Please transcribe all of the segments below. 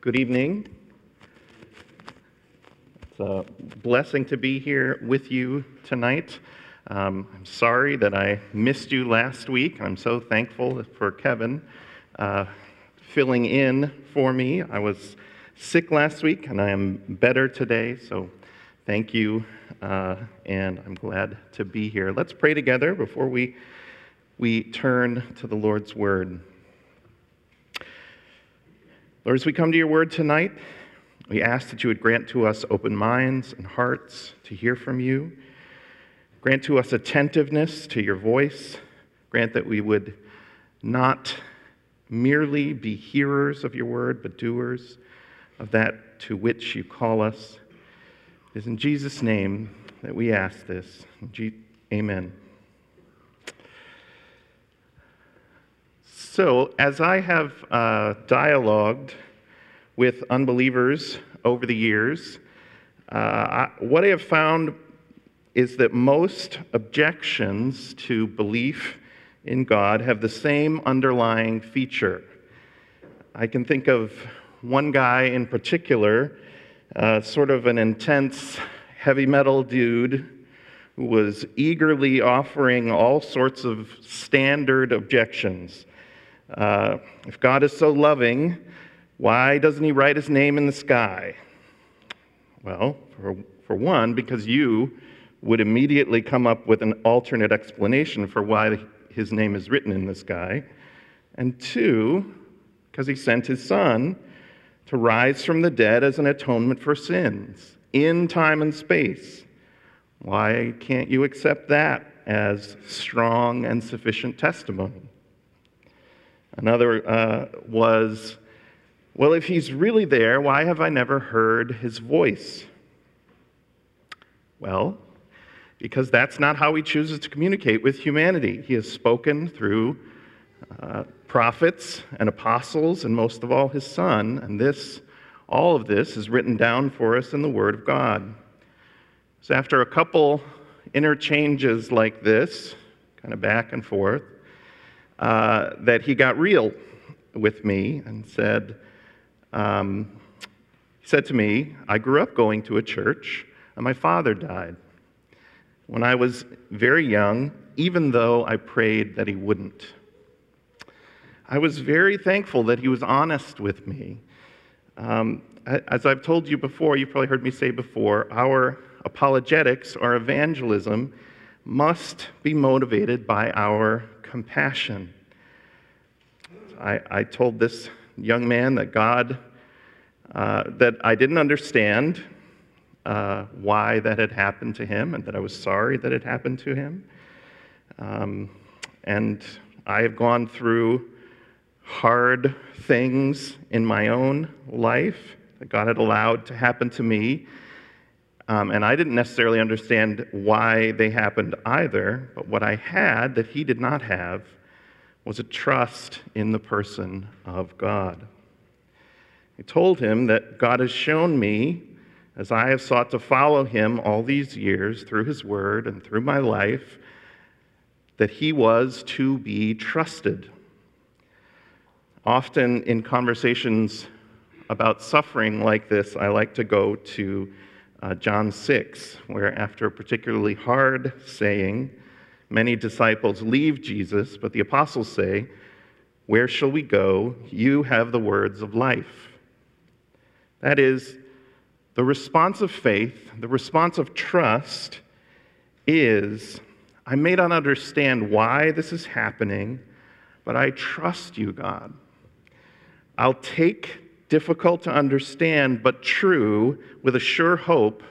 Good evening. It's a blessing to be here with you tonight. Um, I'm sorry that I missed you last week. I'm so thankful for Kevin uh, filling in for me. I was sick last week and I am better today, so thank you, uh, and I'm glad to be here. Let's pray together before we, we turn to the Lord's Word. Lord, as we come to your word tonight, we ask that you would grant to us open minds and hearts to hear from you. Grant to us attentiveness to your voice. Grant that we would not merely be hearers of your word, but doers of that to which you call us. It is in Jesus' name that we ask this. Amen. So, as I have uh, dialogued with unbelievers over the years, uh, I, what I have found is that most objections to belief in God have the same underlying feature. I can think of one guy in particular, uh, sort of an intense heavy metal dude who was eagerly offering all sorts of standard objections. Uh, if God is so loving, why doesn't He write His name in the sky? Well, for, for one, because you would immediately come up with an alternate explanation for why His name is written in the sky. And two, because He sent His Son to rise from the dead as an atonement for sins in time and space. Why can't you accept that as strong and sufficient testimony? Another uh, was, well, if he's really there, why have I never heard his voice? Well, because that's not how he chooses to communicate with humanity. He has spoken through uh, prophets and apostles, and most of all, his son. And this, all of this, is written down for us in the Word of God. So, after a couple interchanges like this, kind of back and forth, uh, that he got real with me and said, um, said to me, I grew up going to a church, and my father died when I was very young, even though I prayed that he wouldn't. I was very thankful that he was honest with me. Um, as I've told you before, you've probably heard me say before, our apologetics, our evangelism, must be motivated by our compassion. I, I told this young man that God, uh, that I didn't understand uh, why that had happened to him and that I was sorry that it happened to him. Um, and I have gone through hard things in my own life that God had allowed to happen to me. Um, and I didn't necessarily understand why they happened either, but what I had that he did not have was a trust in the person of God. I told him that God has shown me, as I have sought to follow him all these years through his word and through my life, that he was to be trusted. Often in conversations about suffering like this, I like to go to uh, John 6, where after a particularly hard saying, many disciples leave Jesus, but the apostles say, Where shall we go? You have the words of life. That is, the response of faith, the response of trust is I may not understand why this is happening, but I trust you, God. I'll take difficult to understand but true with a sure hope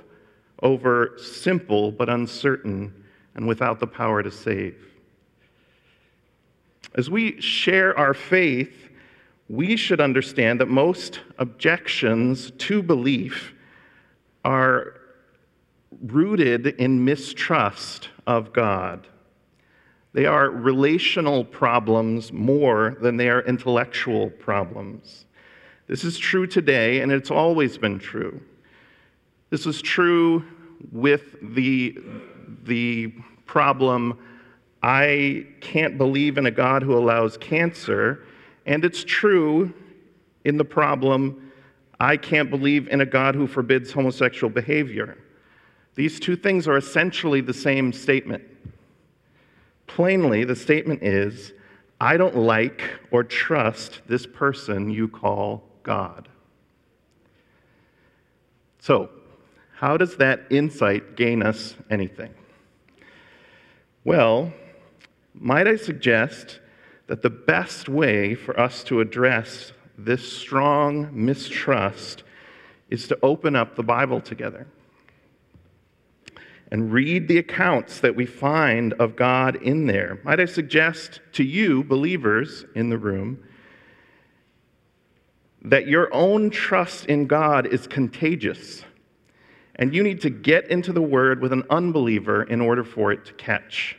over simple but uncertain and without the power to save. As we share our faith, we should understand that most objections to belief are rooted in mistrust of God. They are relational problems more than they are intellectual problems. This is true today, and it's always been true. This is true with the, the problem I can't believe in a God who allows cancer, and it's true in the problem I can't believe in a God who forbids homosexual behavior. These two things are essentially the same statement. Plainly, the statement is I don't like or trust this person you call God. So, how does that insight gain us anything? Well, might I suggest that the best way for us to address this strong mistrust is to open up the Bible together and read the accounts that we find of God in there. Might I suggest to you, believers in the room, that your own trust in God is contagious, and you need to get into the Word with an unbeliever in order for it to catch.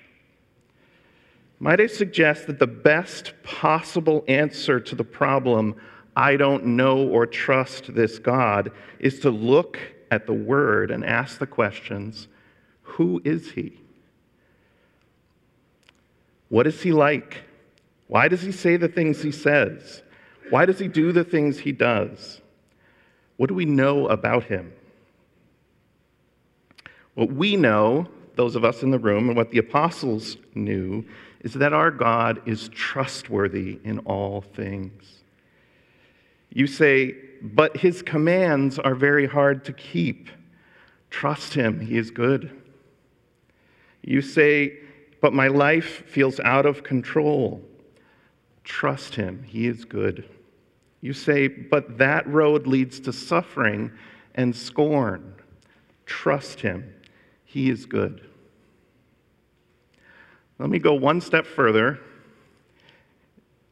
Might I suggest that the best possible answer to the problem, I don't know or trust this God, is to look at the Word and ask the questions who is he? What is he like? Why does he say the things he says? Why does he do the things he does? What do we know about him? What we know, those of us in the room, and what the apostles knew, is that our God is trustworthy in all things. You say, but his commands are very hard to keep. Trust him, he is good. You say, But my life feels out of control. Trust him, he is good. You say, But that road leads to suffering and scorn. Trust him, he is good. Let me go one step further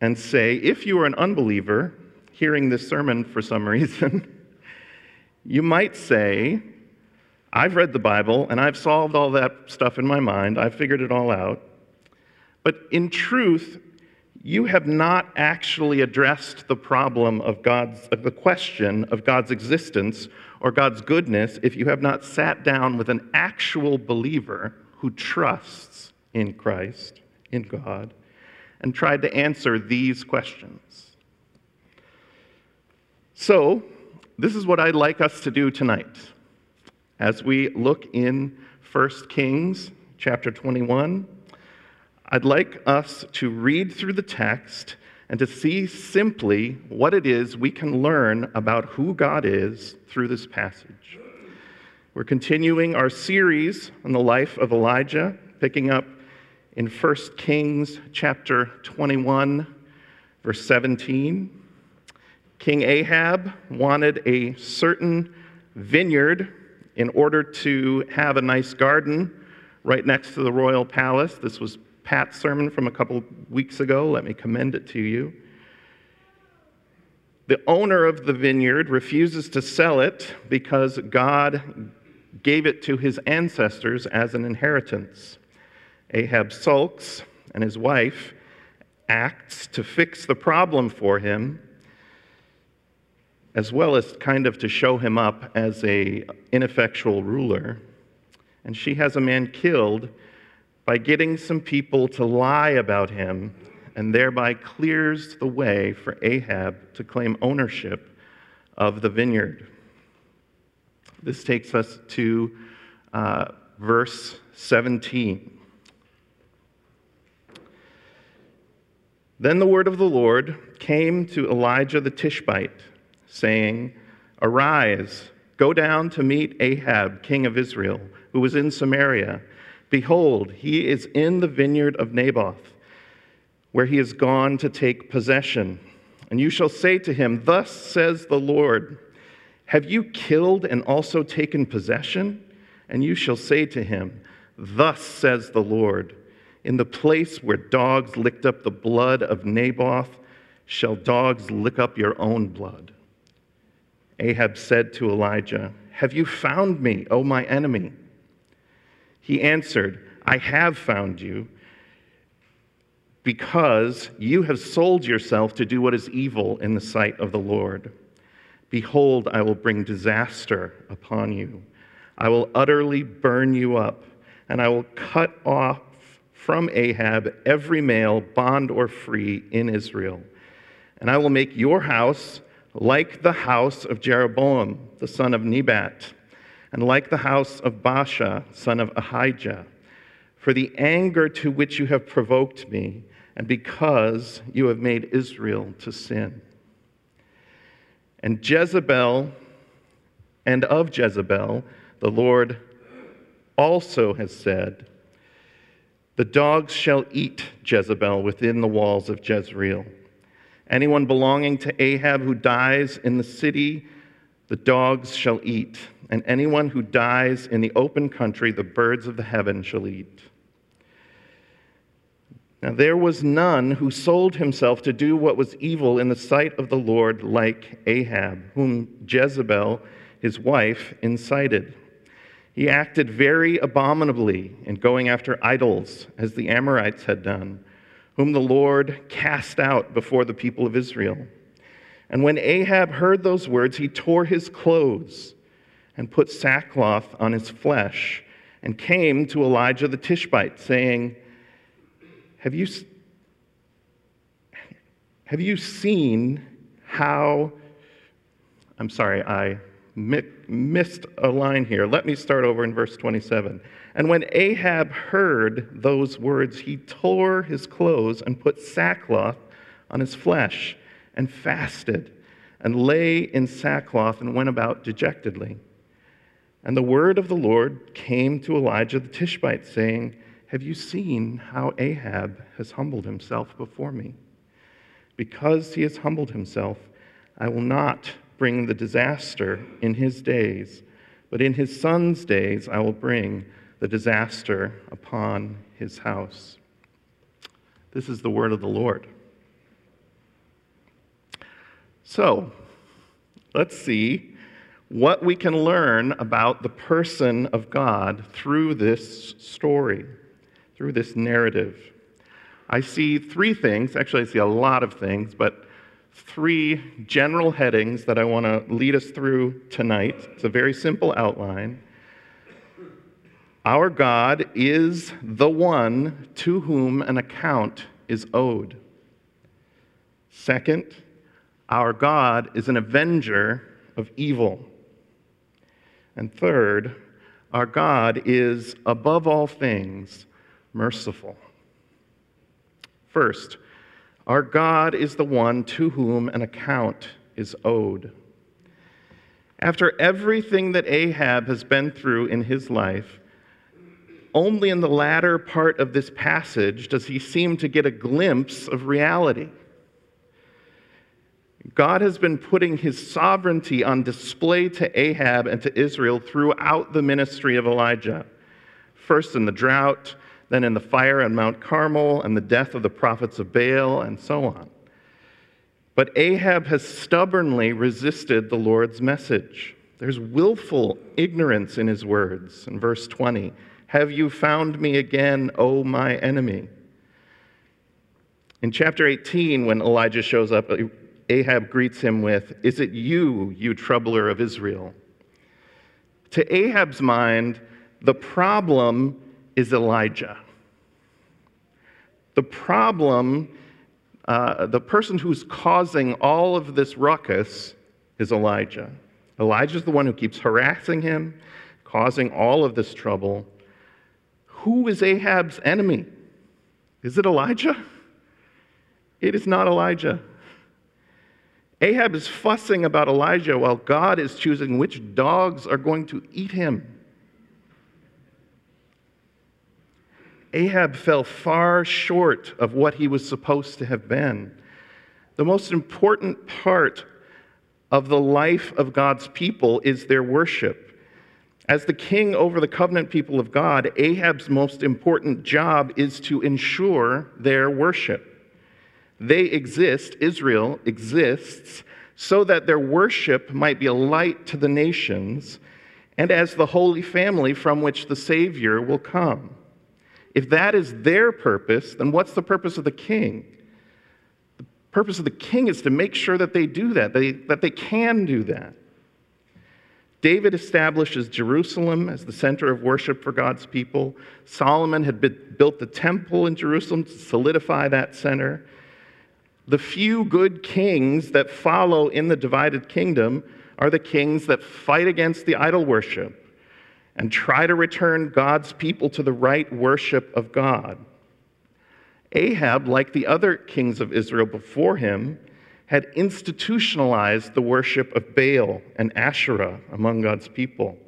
and say if you are an unbeliever hearing this sermon for some reason, you might say, I've read the Bible and I've solved all that stuff in my mind. I've figured it all out. But in truth, you have not actually addressed the problem of God's, of the question of God's existence or God's goodness if you have not sat down with an actual believer who trusts in Christ, in God, and tried to answer these questions. So, this is what I'd like us to do tonight. As we look in 1 Kings chapter 21, I'd like us to read through the text and to see simply what it is we can learn about who God is through this passage. We're continuing our series on the life of Elijah, picking up in 1 Kings chapter 21, verse 17. King Ahab wanted a certain vineyard in order to have a nice garden right next to the royal palace. This was Pat's sermon from a couple weeks ago. Let me commend it to you. The owner of the vineyard refuses to sell it because God gave it to his ancestors as an inheritance. Ahab sulks, and his wife acts to fix the problem for him as well as kind of to show him up as a ineffectual ruler. And she has a man killed by getting some people to lie about him and thereby clears the way for Ahab to claim ownership of the vineyard. This takes us to uh, verse 17. Then the word of the Lord came to Elijah the Tishbite saying, Arise, go down to meet Ahab, king of Israel, who was in Samaria. Behold, he is in the vineyard of Naboth, where he has gone to take possession. And you shall say to him, Thus says the Lord, Have you killed and also taken possession? And you shall say to him, Thus says the Lord, In the place where dogs licked up the blood of Naboth, shall dogs lick up your own blood. Ahab said to Elijah, Have you found me, O my enemy? He answered, I have found you because you have sold yourself to do what is evil in the sight of the Lord. Behold, I will bring disaster upon you. I will utterly burn you up, and I will cut off from Ahab every male, bond or free, in Israel. And I will make your house like the house of Jeroboam, the son of Nebat, and like the house of Baasha, son of Ahijah, for the anger to which you have provoked me, and because you have made Israel to sin. And Jezebel, and of Jezebel, the Lord also has said, The dogs shall eat Jezebel within the walls of Jezreel. Anyone belonging to Ahab who dies in the city, the dogs shall eat. And anyone who dies in the open country, the birds of the heaven shall eat. Now there was none who sold himself to do what was evil in the sight of the Lord like Ahab, whom Jezebel, his wife, incited. He acted very abominably in going after idols, as the Amorites had done, whom the Lord cast out before the people of Israel. And when Ahab heard those words, he tore his clothes and put sackcloth on his flesh and came to Elijah the Tishbite, saying, Have you, have you seen how? I'm sorry, I missed a line here. Let me start over in verse 27. And when Ahab heard those words, he tore his clothes and put sackcloth on his flesh and fasted and lay in sackcloth and went about dejectedly. And the word of the Lord came to Elijah the Tishbite, saying, Have you seen how Ahab has humbled himself before me? Because he has humbled himself, I will not bring the disaster in his days, but in his son's days I will bring the disaster upon his house. This is the word of the Lord. So, let's see what we can learn about the person of God through this story, through this narrative. I see three things. Actually, I see a lot of things, but three general headings that I want to lead us through tonight. It's a very simple outline. Our God is the one to whom an account is owed. Second, our God is an avenger of evil. And third, our God is above all things merciful. First, our God is the one to whom an account is owed. After everything that Ahab has been through in his life, only in the latter part of this passage does he seem to get a glimpse of reality. God has been putting his sovereignty on display to Ahab and to Israel throughout the ministry of Elijah. First in the drought, then in the fire on Mount Carmel and the death of the prophets of Baal, and so on. But Ahab has stubbornly resisted the Lord's message. There's willful ignorance in his words. In verse 20, Have you found me again, O my enemy? In chapter 18, when Elijah shows up, Ahab greets him with, Is it you, you troubler of Israel? To Ahab's mind, the problem is Elijah. The problem, uh, the person who's causing all of this ruckus is Elijah. Elijah's the one who keeps harassing him, causing all of this trouble. Who is Ahab's enemy? Is it Elijah? It is not Elijah. Ahab is fussing about Elijah while God is choosing which dogs are going to eat him. Ahab fell far short of what he was supposed to have been. The most important part of the life of God's people is their worship. As the king over the covenant people of God, Ahab's most important job is to ensure their worship. They exist, Israel exists, so that their worship might be a light to the nations and as the holy family from which the Savior will come. If that is their purpose, then what's the purpose of the king? The purpose of the king is to make sure that they do that, they, that they can do that. David establishes Jerusalem as the center of worship for God's people. Solomon had built the temple in Jerusalem to solidify that center. The few good kings that follow in the divided kingdom are the kings that fight against the idol worship and try to return God's people to the right worship of God. Ahab, like the other kings of Israel before him, had institutionalized the worship of Baal and Asherah among God's people.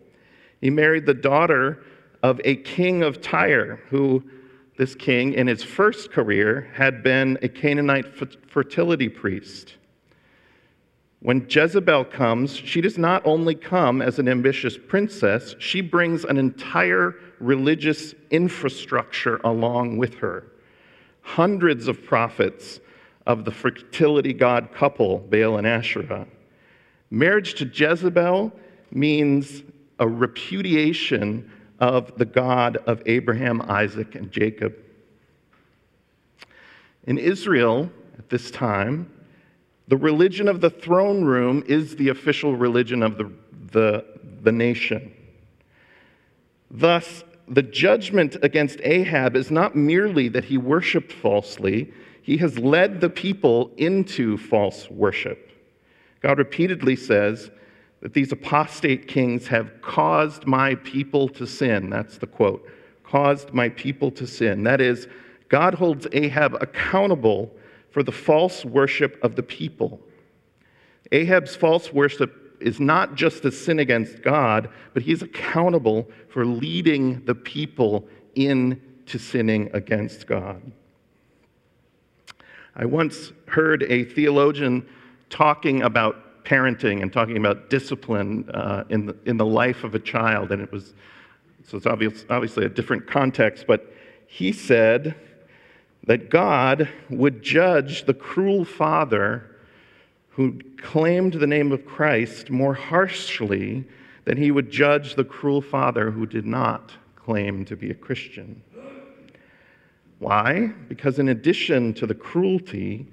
He married the daughter of a king of Tyre, who this king, in his first career, had been a Canaanite fertility priest. When Jezebel comes, she does not only come as an ambitious princess, she brings an entire religious infrastructure along with her. Hundreds of prophets of the fertility god couple, Baal and Asherah. Marriage to Jezebel means a repudiation of the God of Abraham, Isaac, and Jacob. In Israel at this time, the religion of the throne room is the official religion of the, the, the nation. Thus, the judgment against Ahab is not merely that he worshiped falsely, he has led the people into false worship. God repeatedly says that these apostate kings have caused my people to sin. That's the quote. Caused my people to sin. That is, God holds Ahab accountable for the false worship of the people. Ahab's false worship is not just a sin against God, but he's accountable for leading the people into sinning against God. I once heard a theologian talking about parenting and talking about discipline uh, in, the, in the life of a child, and it was so it's obvious, obviously a different context, but he said that God would judge the cruel father who claimed the name of Christ more harshly than he would judge the cruel father who did not claim to be a Christian. Why? Because in addition to the cruelty,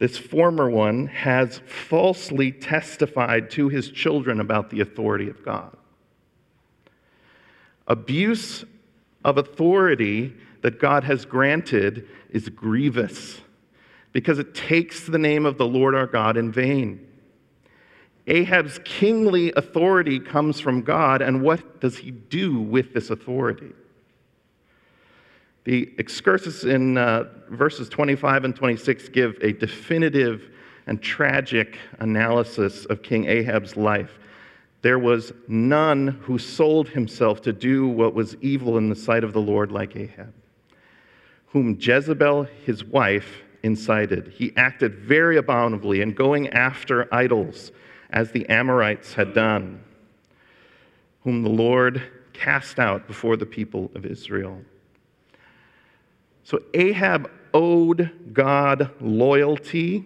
this former one has falsely testified to his children about the authority of God. Abuse of authority that God has granted is grievous because it takes the name of the Lord our God in vain. Ahab's kingly authority comes from God, and what does he do with this authority? The excursus in uh, verses 25 and 26 give a definitive and tragic analysis of King Ahab's life. There was none who sold himself to do what was evil in the sight of the Lord like Ahab whom Jezebel, his wife, incited. He acted very abominably in going after idols, as the Amorites had done, whom the Lord cast out before the people of Israel. So Ahab owed God loyalty,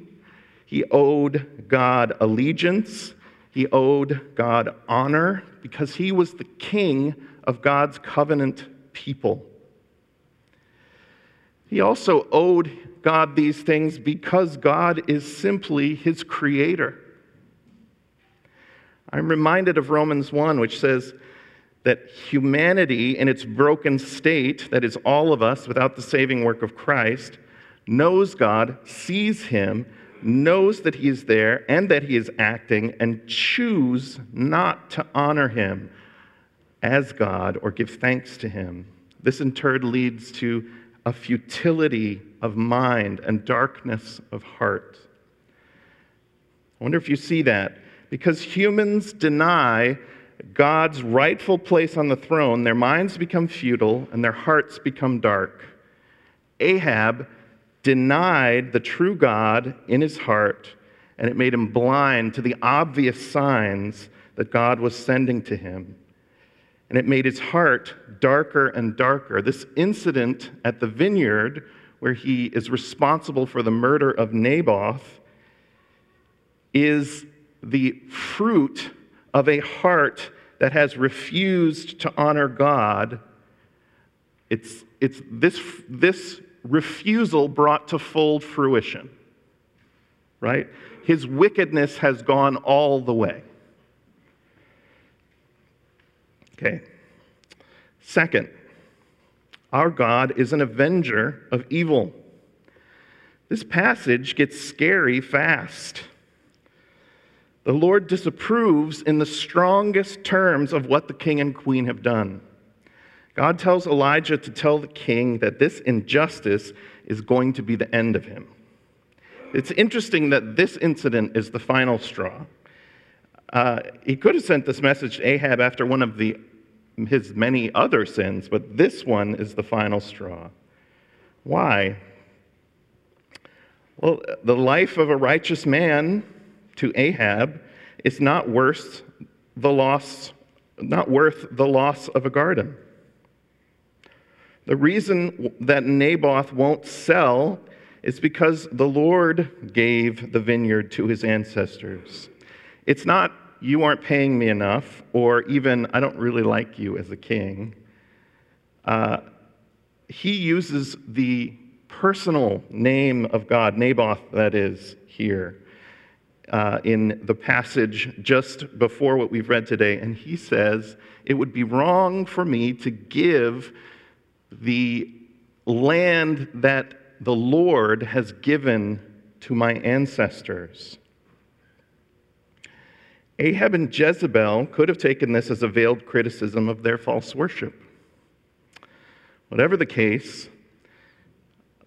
he owed God allegiance, he owed God honor, because he was the king of God's covenant people. He also owed God these things because God is simply his creator. I'm reminded of Romans 1, which says that humanity in its broken state, that is, all of us without the saving work of Christ, knows God, sees him, knows that he is there and that he is acting, and choose not to honor him as God or give thanks to him. This in turn leads to a futility of mind and darkness of heart. I wonder if you see that. Because humans deny God's rightful place on the throne, their minds become futile and their hearts become dark. Ahab denied the true God in his heart, and it made him blind to the obvious signs that God was sending to him and it made his heart darker and darker. This incident at the vineyard, where he is responsible for the murder of Naboth, is the fruit of a heart that has refused to honor God. It's, it's this, this refusal brought to full fruition, right? His wickedness has gone all the way. Okay. Second, our God is an avenger of evil. this passage gets scary fast. The Lord disapproves in the strongest terms of what the king and queen have done. God tells Elijah to tell the king that this injustice is going to be the end of him. It's interesting that this incident is the final straw. Uh, he could have sent this message to Ahab after one of the, his many other sins, but this one is the final straw. Why? Well, the life of a righteous man to Ahab is not worth the loss, not worth the loss of a garden. The reason that Naboth won't sell is because the Lord gave the vineyard to his ancestors. It's not, you aren't paying me enough, or even, I don't really like you as a king. Uh, he uses the personal name of God, Naboth, that is, here, uh, in the passage just before what we've read today. And he says, It would be wrong for me to give the land that the Lord has given to my ancestors. Ahab and Jezebel could have taken this as a veiled criticism of their false worship. Whatever the case,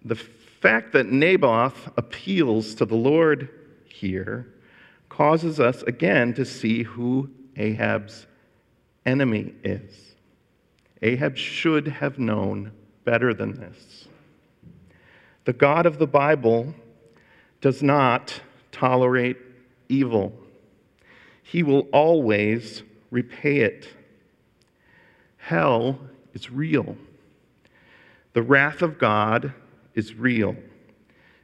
the fact that Naboth appeals to the Lord here causes us again to see who Ahab's enemy is. Ahab should have known better than this. The God of the Bible does not tolerate evil, He will always repay it. Hell is real. The wrath of God is real,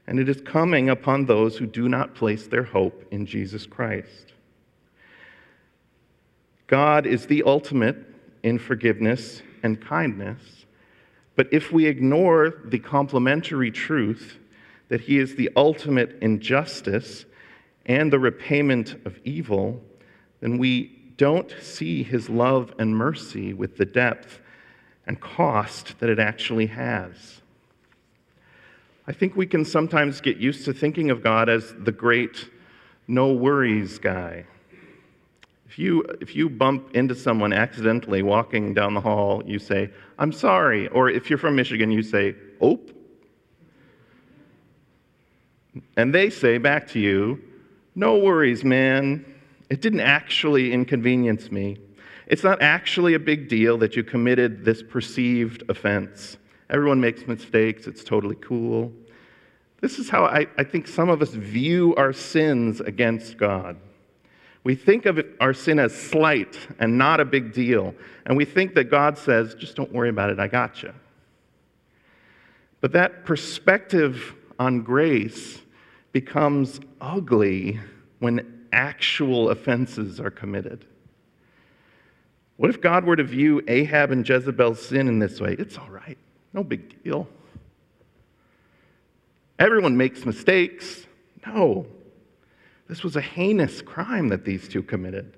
and it is coming upon those who do not place their hope in Jesus Christ. God is the ultimate in forgiveness and kindness. But if we ignore the complementary truth that He is the ultimate in justice and the repayment of evil, then we don't see His love and mercy with the depth and cost that it actually has. I think we can sometimes get used to thinking of God as the great no worries guy if you, if you bump into someone accidentally walking down the hall, you say, I'm sorry. Or if you're from Michigan, you say, Ope. And they say back to you, No worries, man. It didn't actually inconvenience me. It's not actually a big deal that you committed this perceived offense. Everyone makes mistakes, it's totally cool. This is how I, I think some of us view our sins against God. We think of our sin as slight and not a big deal. And we think that God says, just don't worry about it, I got you. But that perspective on grace becomes ugly when actual offenses are committed. What if God were to view Ahab and Jezebel's sin in this way? It's all right, no big deal. Everyone makes mistakes. No, this was a heinous crime that these two committed.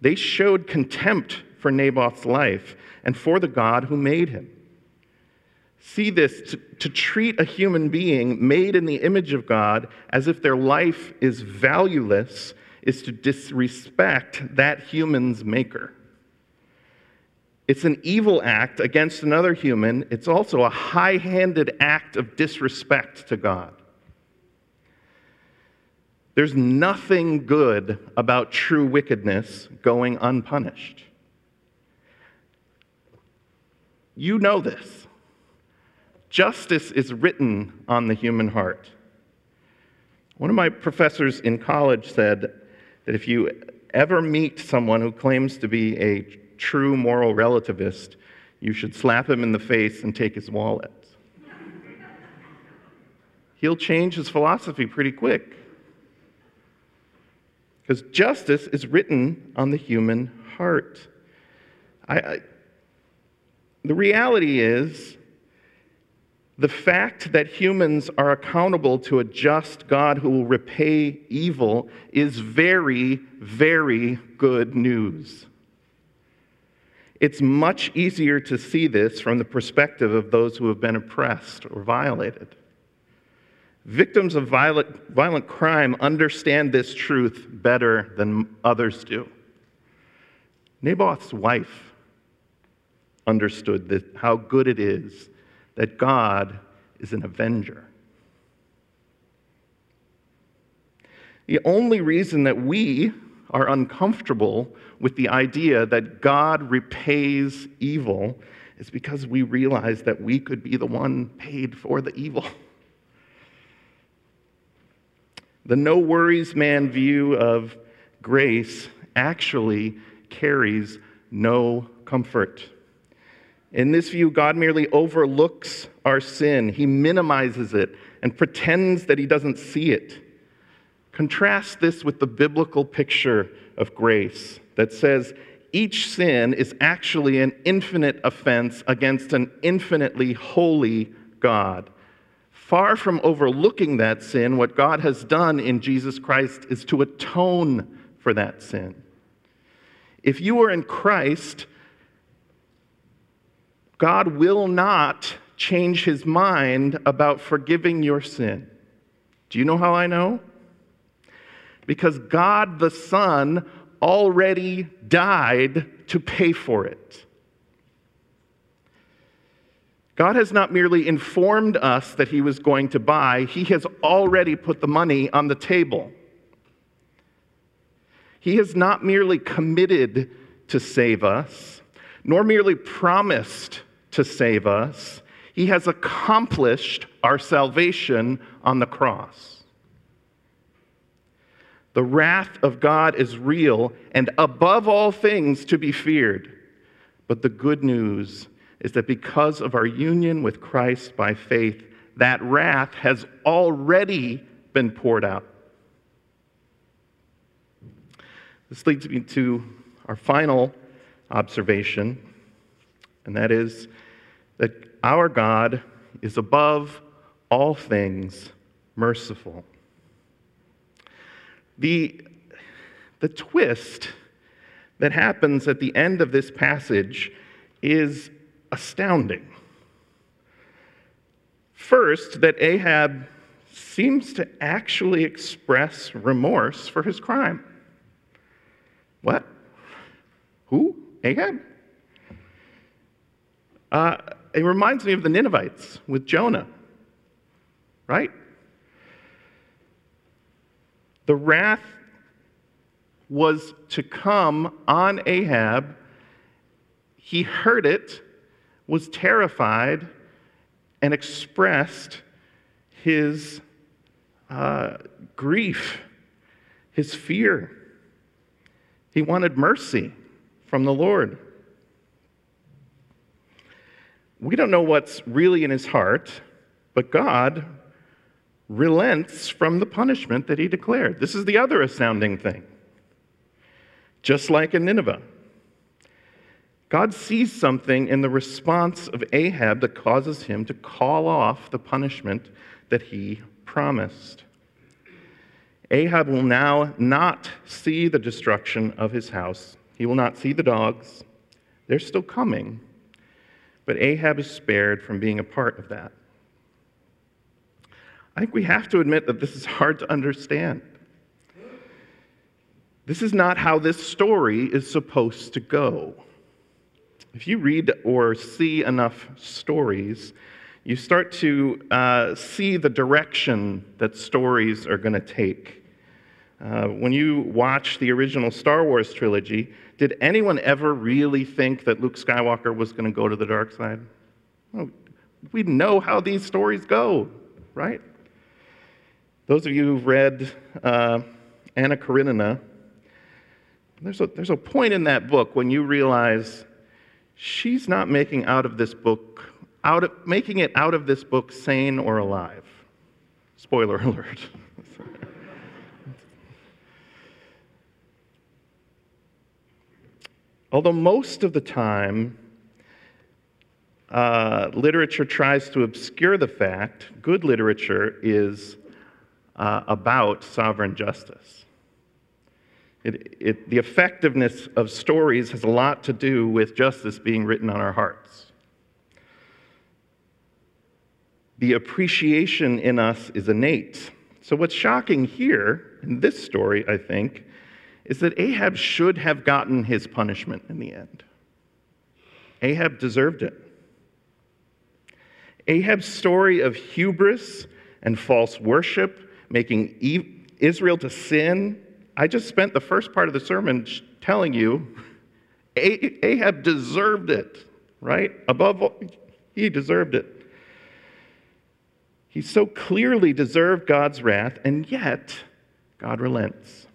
They showed contempt for Naboth's life and for the God who made him. See this to, to, treat a human being made in the image of God as if their life is valueless is to disrespect that human's maker. It's an evil act against another human. It's also a high handed act of disrespect to God. There's nothing good about true wickedness going unpunished. You know this. Justice is written on the human heart. One of my professors in college said that if you ever meet someone who claims to be a true moral relativist, you should slap him in the face and take his wallet. He'll change his philosophy pretty quick. Because justice is written on the human heart. I, I, the reality is, the fact that humans are accountable to a just God who will repay evil is very, very good news. It's much easier to see this from the perspective of those who have been oppressed or violated. Victims of violent, violent crime understand this truth better than others do. Naboth's wife understood how good it is that God is an avenger. The only reason that we are uncomfortable with the idea that God repays evil is because we realize that we could be the one paid for the evil. The no worries man view of grace actually carries no comfort. In this view, God merely overlooks our sin, He minimizes it and pretends that He doesn't see it. Contrast this with the biblical picture of grace that says each sin is actually an infinite offense against an infinitely holy God. Far from overlooking that sin, what God has done in Jesus Christ is to atone for that sin. If you are in Christ, God will not change his mind about forgiving your sin. Do you know how I know? Because God the Son already died to pay for it. God has not merely informed us that He was going to buy, He has already put the money on the table. He has not merely committed to save us, nor merely promised to save us. He has accomplished our salvation on the cross. The wrath of God is real and above all things to be feared. But the good news is that because of our union with Christ by faith, that wrath has already been poured out. This leads me to our final observation, and that is that our God is above all things merciful. The, the twist that happens at the end of this passage is astounding. First, that Ahab seems to actually express remorse for his crime. What? Who? Ahab? Uh, it reminds me of the Ninevites with Jonah, right? The wrath was to come on Ahab. He heard it, was terrified, and expressed his uh, grief, his fear. He wanted mercy from the Lord. We don't know what's really in his heart, but God relents from the punishment that he declared. This is the other astounding thing. Just like in Nineveh, God sees something in the response of Ahab that causes him to call off the punishment that he promised. Ahab will now not see the destruction of his house. He will not see the dogs. They're still coming. But Ahab is spared from being a part of that. I think we have to admit that this is hard to understand. This is not how this story is supposed to go. If you read or see enough stories, you start to uh, see the direction that stories are going to take. Uh, when you watch the original Star Wars trilogy, did anyone ever really think that Luke Skywalker was going to go to the dark side? Well, we know how these stories go, right? Those of you who've read uh, Anna Karenina, there's a, there's a point in that book when you realize she's not making out of this book, out of, making it out of this book sane or alive. Spoiler alert. Although most of the time, uh, literature tries to obscure the fact, good literature is uh, about sovereign justice. It, it, the effectiveness of stories has a lot to do with justice being written on our hearts. The appreciation in us is innate. So, what's shocking here in this story, I think, is that Ahab should have gotten his punishment in the end. Ahab deserved it. Ahab's story of hubris and false worship, making Israel to sin, I just spent the first part of the sermon telling you Ahab deserved it, right? Above all, he deserved it. He so clearly deserved God's wrath, and yet God relents.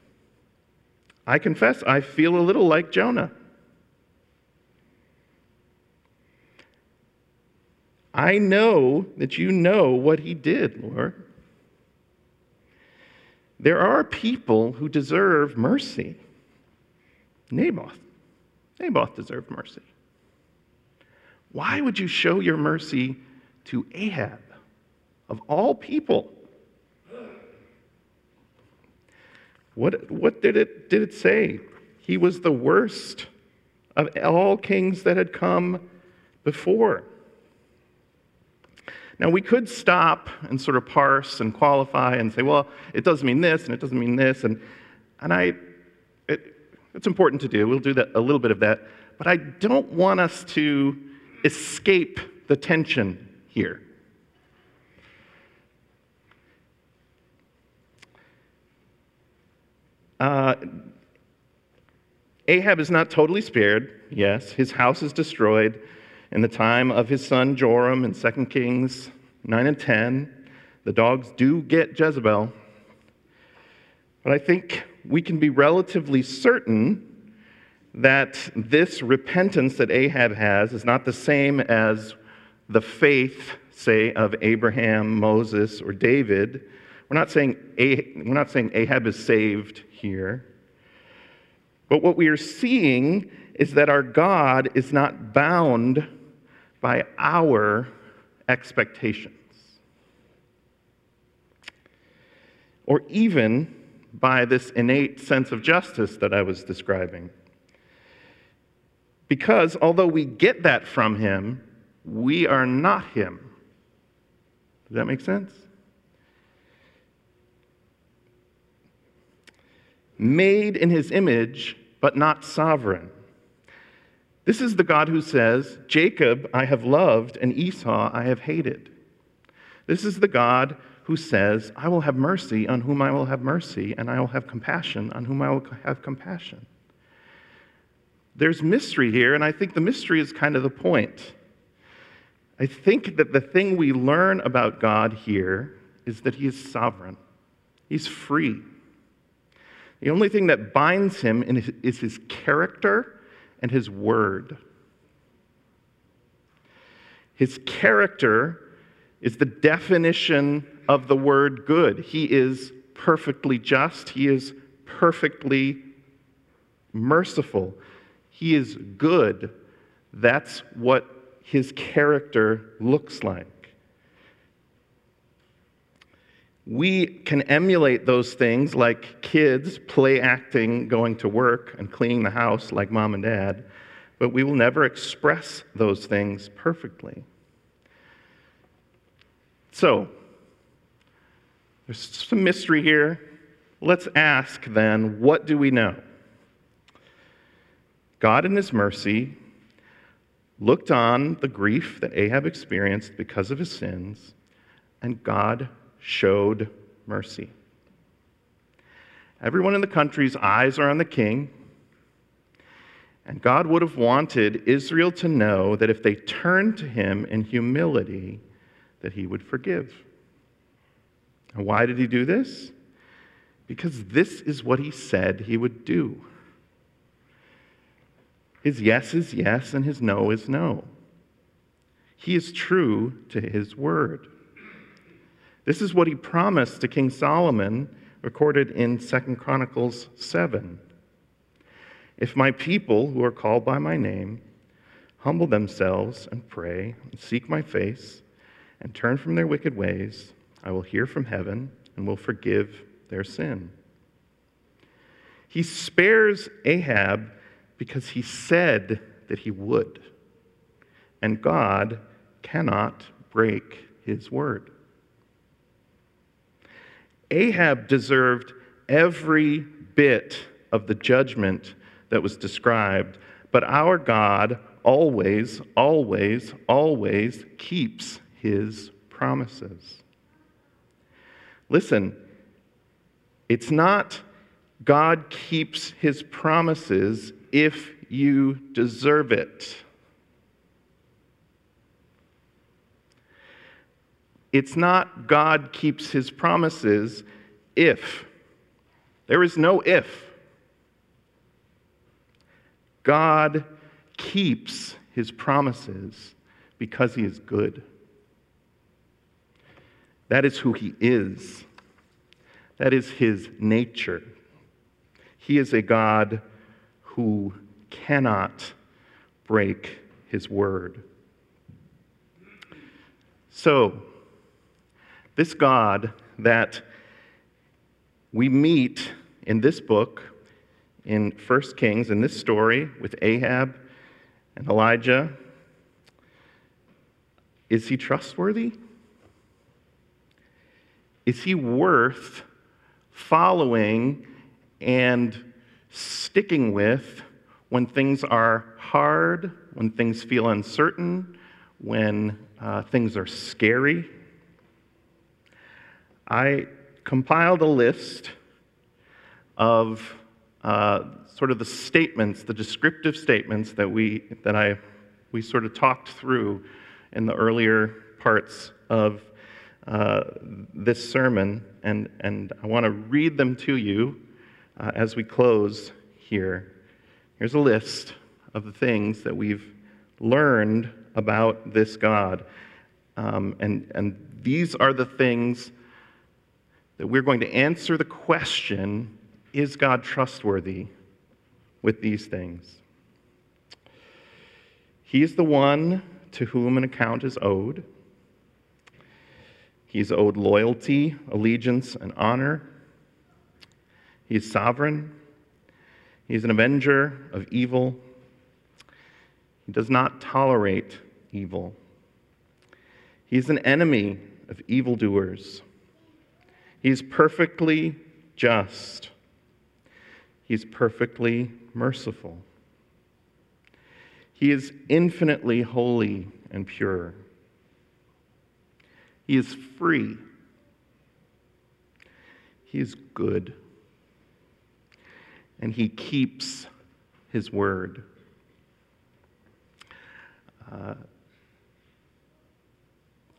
I confess, I feel a little like Jonah. I know that you know what he did, Lord. There are people who deserve mercy. Naboth. Naboth deserved mercy. Why would you show your mercy to Ahab, of all people? What, what did, it, did it say? He was the worst of all kings that had come before. Now, we could stop and sort of parse and qualify and say, well, it doesn't mean this and it doesn't mean this. And, and I, it, it's important to do. We'll do that, a little bit of that. But I don't want us to escape the tension here. Uh, Ahab is not totally spared, yes. His house is destroyed in the time of his son Joram in 2 Kings 9 and 10, the dogs do get Jezebel. But I think we can be relatively certain that this repentance that Ahab has is not the same as the faith, say, of Abraham, Moses, or David. We're not saying, we're not saying Ahab is saved here. But what we are seeing is that our God is not bound by our expectations. Or even by this innate sense of justice that I was describing. Because although we get that from him, we are not him. Does that make sense? Made in his image, but not sovereign. This is the God who says, Jacob I have loved, and Esau I have hated. This is the God who says, I will have mercy on whom I will have mercy, and I will have compassion on whom I will have compassion. There's mystery here, and I think the mystery is kind of the point. I think that the thing we learn about God here is that He is sovereign, He's free. The only thing that binds Him is His character and his word. His character is the definition of the word good. He is perfectly just, he is perfectly merciful, he is good. That's what his character looks like. We can emulate those things like kids play acting, going to work, and cleaning the house like mom and dad, but we will never express those things perfectly. So, there's some mystery here. Let's ask then what do we know? God, in His mercy, looked on the grief that Ahab experienced because of his sins, and God showed mercy. Everyone in the country's eyes are on the king. And God would have wanted Israel to know that if they turned to him in humility, that he would forgive. And why did he do this? Because this is what he said he would do. His yes is yes, and his no is no. He is true to his word. This is what he promised to King Solomon, recorded in 2 Chronicles 7. If my people, who are called by my name, humble themselves and pray and seek my face and turn from their wicked ways, I will hear from heaven and will forgive their sin. He spares Ahab because he said that he would. And God cannot break his word. Ahab deserved every bit of the judgment that was described, but our God always, always, always keeps his promises. Listen, it's not God keeps his promises if you deserve it. It's not God keeps his promises if. There is no if. God keeps his promises because he is good. That is who he is. That is his nature. He is a God who cannot break his word. So, this God that we meet in this book, in 1 Kings, in this story with Ahab and Elijah, is he trustworthy? Is he worth following and sticking with when things are hard, when things feel uncertain, when uh, things are scary? I compiled a list of uh, sort of the statements, the descriptive statements that we that I we sort of talked through in the earlier parts of uh, this sermon, and, and I want to read them to you uh, as we close here. Here's a list of the things that we've learned about this God. Um, and, and these are the things that we're going to answer the question is God trustworthy with these things? He is the one to whom an account is owed. He's owed loyalty, allegiance, and honor. He's sovereign. He's an avenger of evil. He does not tolerate evil. He's an enemy of evildoers. He's perfectly just. He's perfectly merciful. He is infinitely holy and pure. He is free. He is good. And he keeps his word. Uh,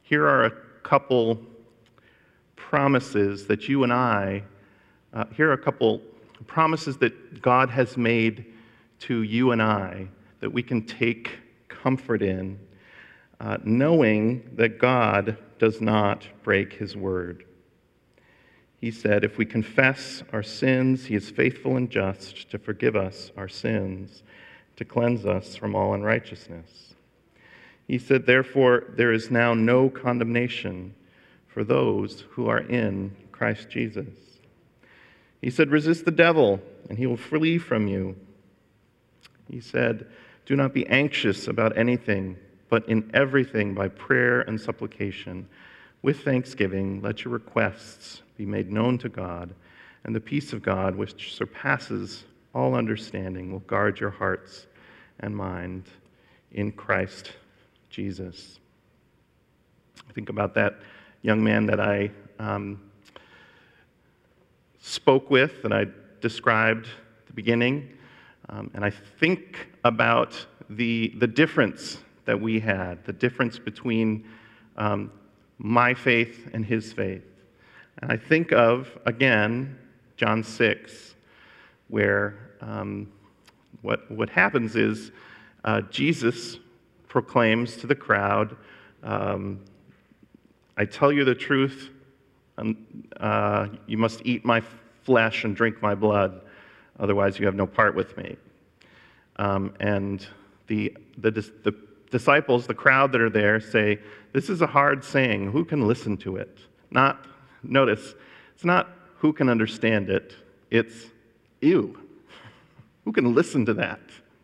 here are a couple promises that you and I, uh, here are a couple promises that God has made to you and I that we can take comfort in, uh, knowing that God does not break his word. He said, If we confess our sins, he is faithful and just to forgive us our sins, to cleanse us from all unrighteousness. He said, Therefore, there is now no condemnation for those who are in Christ Jesus. He said, Resist the devil, and he will flee from you. He said, Do not be anxious about anything but in everything by prayer and supplication. With thanksgiving, let your requests be made known to God, and the peace of God, which surpasses all understanding, will guard your hearts and mind in Christ Jesus. Think about that young man that I um, spoke with, that I described at the beginning, um, and I think about the, the difference that we had, the difference between um, my faith and his faith. And I think of, again, John 6, where um, what, what happens is uh, Jesus proclaims to the crowd, um, I tell you the truth, uh, you must eat my flesh and drink my blood, otherwise, you have no part with me. Um, and the, the, the disciples, the crowd that are there, say, This is a hard saying. Who can listen to it? Not, notice, it's not who can understand it, it's you. Who can listen to that?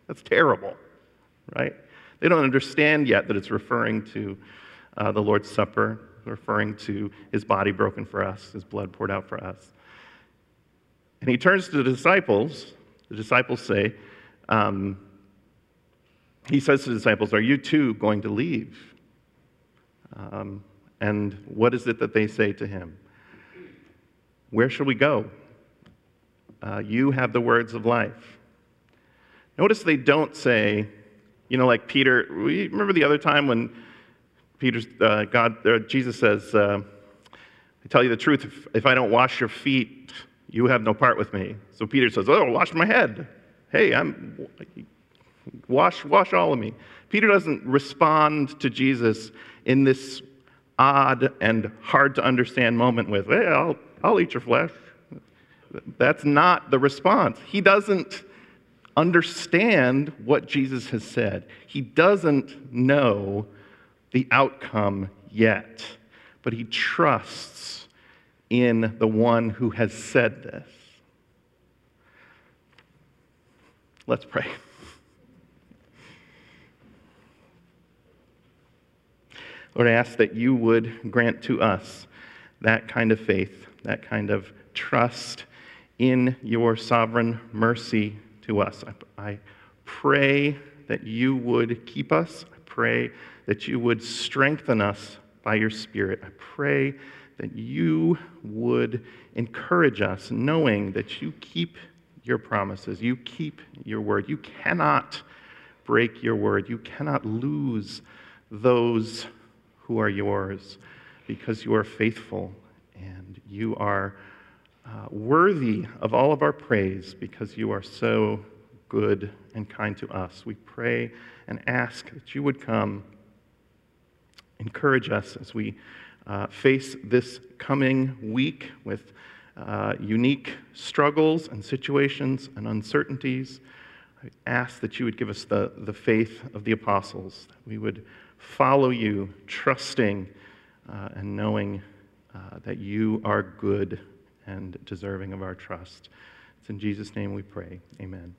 That's terrible, right? They don't understand yet that it's referring to uh, the Lord's Supper. Referring to his body broken for us, his blood poured out for us. And he turns to the disciples. The disciples say, um, he says to the disciples, Are you too going to leave? Um, and what is it that they say to him? Where shall we go? Uh, you have the words of life. Notice they don't say, you know, like Peter. Remember the other time when Peter's uh, God, uh, Jesus says, uh, "I tell you the truth. If, if I don't wash your feet, you have no part with me." So Peter says, "Oh, wash my head. Hey, I'm wash, wash all of me." Peter doesn't respond to Jesus in this odd and hard to understand moment with, "Hey, I'll, I'll eat your flesh." That's not the response. He doesn't understand what Jesus has said. He doesn't know the outcome yet, but he trusts in the one who has said this. Let's pray. Lord, I ask that you would grant to us that kind of faith, that kind of trust in your sovereign mercy to us. I, pray that you would keep us. I pray that you would strengthen us by your Spirit. I pray that you would encourage us, knowing that you keep your promises, you keep your word. You cannot break your word, you cannot lose those who are yours because you are faithful and you are uh, worthy of all of our praise because you are so good and kind to us. We pray and ask that you would come, encourage us as we uh, face this coming week with uh, unique struggles and situations and uncertainties. I ask that you would give us the, the faith of the apostles, that we would follow you, trusting uh, and knowing uh, that you are good and deserving of our trust. It's in Jesus' name we pray. Amen.